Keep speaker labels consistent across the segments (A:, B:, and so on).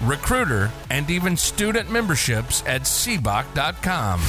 A: recruiter, and even student memberships at seboc.com.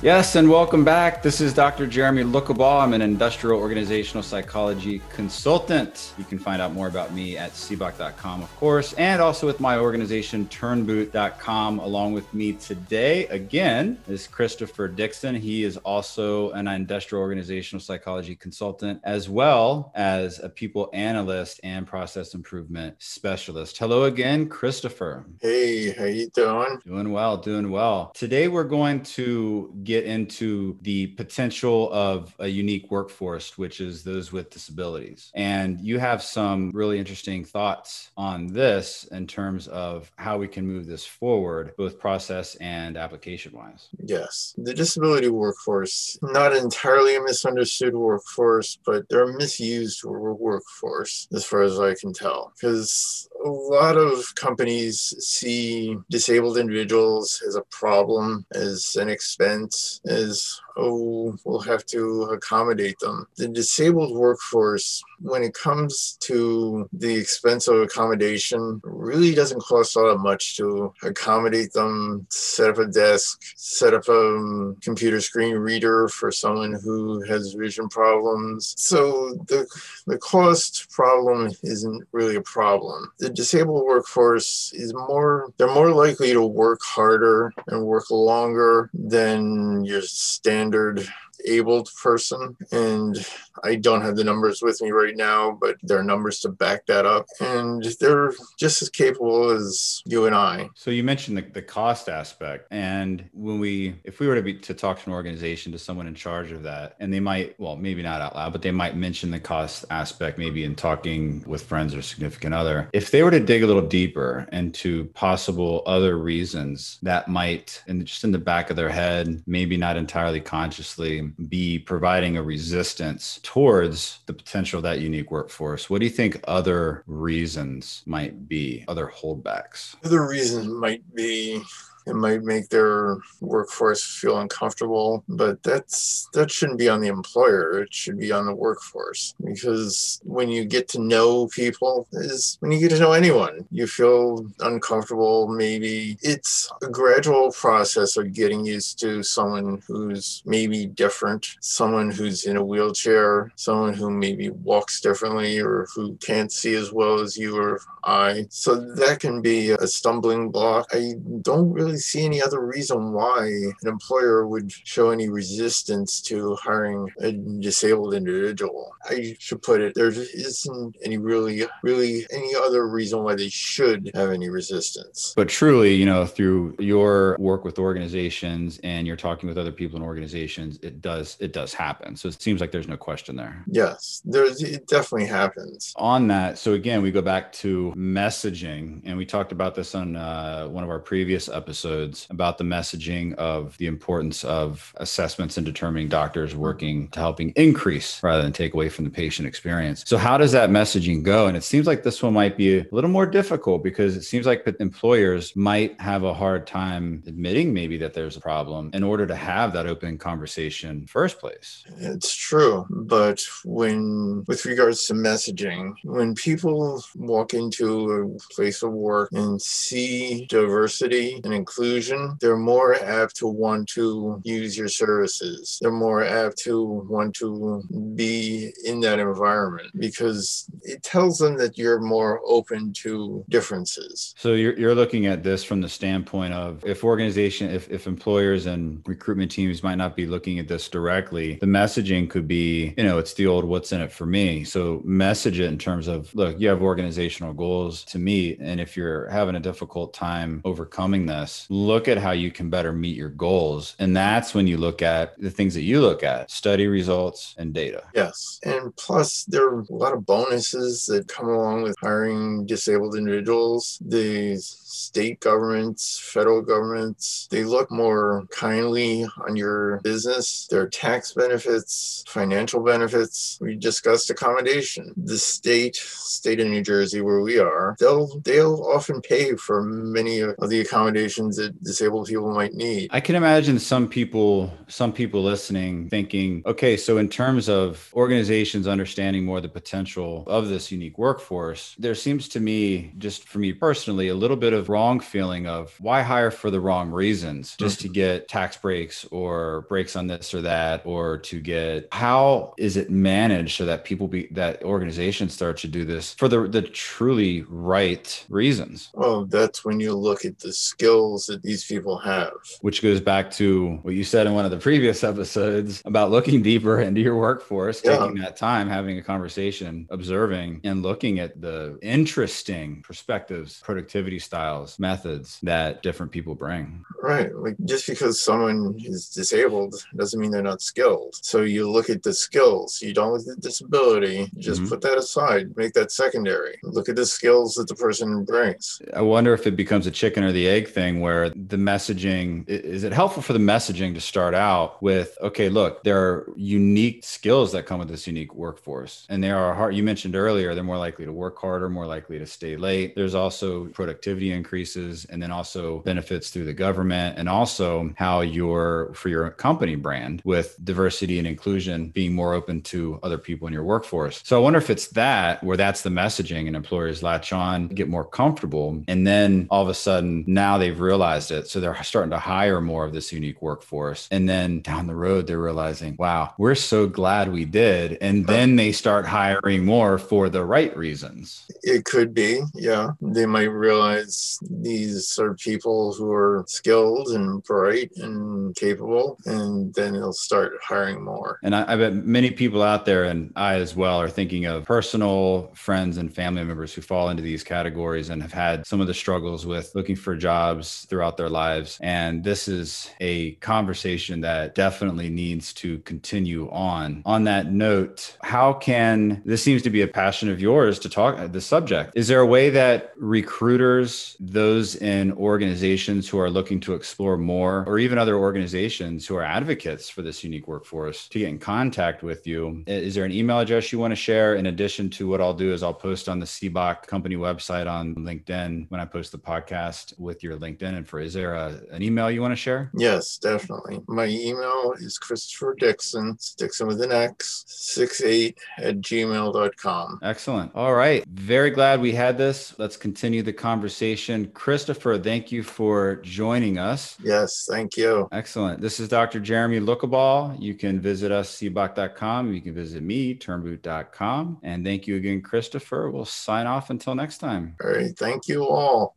B: Yes, and welcome back. This is Dr. Jeremy Lookabaugh. I'm an industrial organizational psychology consultant. You can find out more about me at seboc.com, of course, and also with my organization, turnboot.com. Along with me today, again, is Christopher Dixon. He is also an industrial organizational psychology consultant, as well as a people analyst and process improvement specialist. Hello again, Christopher.
C: Hey, how you doing?
B: Doing well, doing well. Today, we're going to get into the potential of a unique workforce, which is those with disabilities. And you have some really interesting thoughts on this in terms of how we can move this forward, both process and application wise.
C: Yes. The disability workforce, not entirely a misunderstood workforce, but they're a misused workforce as far as I can tell. Because a lot of companies see disabled individuals as a problem, as an expense is oh, we'll have to accommodate them. The disabled workforce, when it comes to the expense of accommodation, really doesn't cost all that much to accommodate them, set up a desk, set up a um, computer screen reader for someone who has vision problems. So the, the cost problem isn't really a problem. The disabled workforce is more, they're more likely to work harder and work longer than your standard standard abled person. And I don't have the numbers with me right now, but there are numbers to back that up. And they're just as capable as you and I.
B: So you mentioned the, the cost aspect. And when we, if we were to be to talk to an organization, to someone in charge of that, and they might, well, maybe not out loud, but they might mention the cost aspect, maybe in talking with friends or significant other. If they were to dig a little deeper into possible other reasons that might, and just in the back of their head, maybe not entirely consciously, be providing a resistance towards the potential of that unique workforce, what do you think other reasons might be, other holdbacks?
C: Other reasons might be it might make their workforce feel uncomfortable, but that's that shouldn't be on the employer. It should be on the workforce because when you get to know people is when you get to know anyone, you feel uncomfortable. Maybe it's a gradual process of getting used to someone who's maybe different, someone who's in a wheelchair, someone who maybe walks differently or who can't see as well as you or I. So that can be a stumbling block. I don't really see any other reason why an employer would show any resistance to hiring a disabled individual. I should put it, there isn't any really, really any other reason why they should have any resistance.
B: But truly, you know, through your work with organizations and you're talking with other people in organizations, it does, it does happen. So it seems like there's no question there.
C: Yes, there's, it definitely happens.
B: On that, so again, we go back to messaging, and we talked about this on uh, one of our previous episodes episodes about the messaging of the importance of assessments and determining doctors working to helping increase rather than take away from the patient experience. So, how does that messaging go? And it seems like this one might be a little more difficult because it seems like employers might have a hard time admitting maybe that there's a problem in order to have that open conversation first place.
C: It's true. But when, with regards to messaging, when people walk into a place of work and see diversity and inclusion, inclusion, they're more apt to want to use your services. They're more apt to want to be in that environment because it tells them that you're more open to differences.
B: So you're, you're looking at this from the standpoint of if organization, if, if employers and recruitment teams might not be looking at this directly, the messaging could be, you know, it's the old what's in it for me. So message it in terms of, look, you have organizational goals to meet. And if you're having a difficult time overcoming this, look at how you can better meet your goals. And that's when you look at the things that you look at study results and data.
C: Yes. And plus, there are a lot of bonuses that come along with hiring disabled individuals. The state governments, federal governments, they look more kindly on your business. There are tax benefits, financial benefits. We discussed accommodation. The state, state of New Jersey, where we are, they'll they'll often pay for many of the accommodations that disabled people might need.
B: I can imagine some people, some people listening thinking, okay, so in terms of organizations understanding more the potential of this unique workforce, there seems to me, just for me personally, a little bit of wrong feeling of why hire for the wrong reasons just to get tax breaks or breaks on this or that or to get how is it managed so that people be that organizations start to do this for the the truly right reasons
C: well that's when you look at the skills that these people have
B: which goes back to what you said in one of the previous episodes about looking deeper into your workforce yeah. taking that time having a conversation observing and looking at the interesting perspectives productivity styles styles, methods that different people bring.
C: Right. Like just because someone is disabled doesn't mean they're not skilled. So you look at the skills. You don't look at the disability. Just mm-hmm. put that aside. Make that secondary. Look at the skills that the person brings.
B: I wonder if it becomes a chicken or the egg thing where the messaging is it helpful for the messaging to start out with, okay, look, there are unique skills that come with this unique workforce. And they are hard. You mentioned earlier, they're more likely to work harder, more likely to stay late. There's also productivity increases and then also benefits through the government and also how your for your company brand with diversity and inclusion being more open to other people in your workforce. So I wonder if it's that where that's the messaging and employers latch on, get more comfortable and then all of a sudden now they've realized it. So they're starting to hire more of this unique workforce. And then down the road they're realizing, wow, we're so glad we did. And then they start hiring more for the right reasons.
C: It could be, yeah. They might realize these are people who are skilled and bright and capable, and then they'll start hiring more.
B: And I, I bet many people out there, and I as well, are thinking of personal friends and family members who fall into these categories and have had some of the struggles with looking for jobs throughout their lives. And this is a conversation that definitely needs to continue on. On that note, how can this seems to be a passion of yours to talk uh, the subject? Is there a way that recruiters those in organizations who are looking to explore more, or even other organizations who are advocates for this unique workforce, to get in contact with you. Is there an email address you want to share? In addition to what I'll do is I'll post on the SEBOC company website on LinkedIn when I post the podcast with your LinkedIn info. Is there a, an email you want to share?
C: Yes, definitely. My email is Christopher Dixon, Dixon with an X, 68 at gmail.com.
B: Excellent. All right. Very glad we had this. Let's continue the conversation Christopher, thank you for joining us.
C: Yes, thank you.
B: Excellent. This is Dr. Jeremy Lookabaugh. You can visit us, seboc.com. You can visit me, turnboot.com. And thank you again, Christopher. We'll sign off until next time.
C: All right. Thank you all.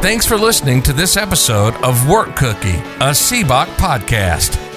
A: Thanks for listening to this episode of Work Cookie, a SEBOC podcast.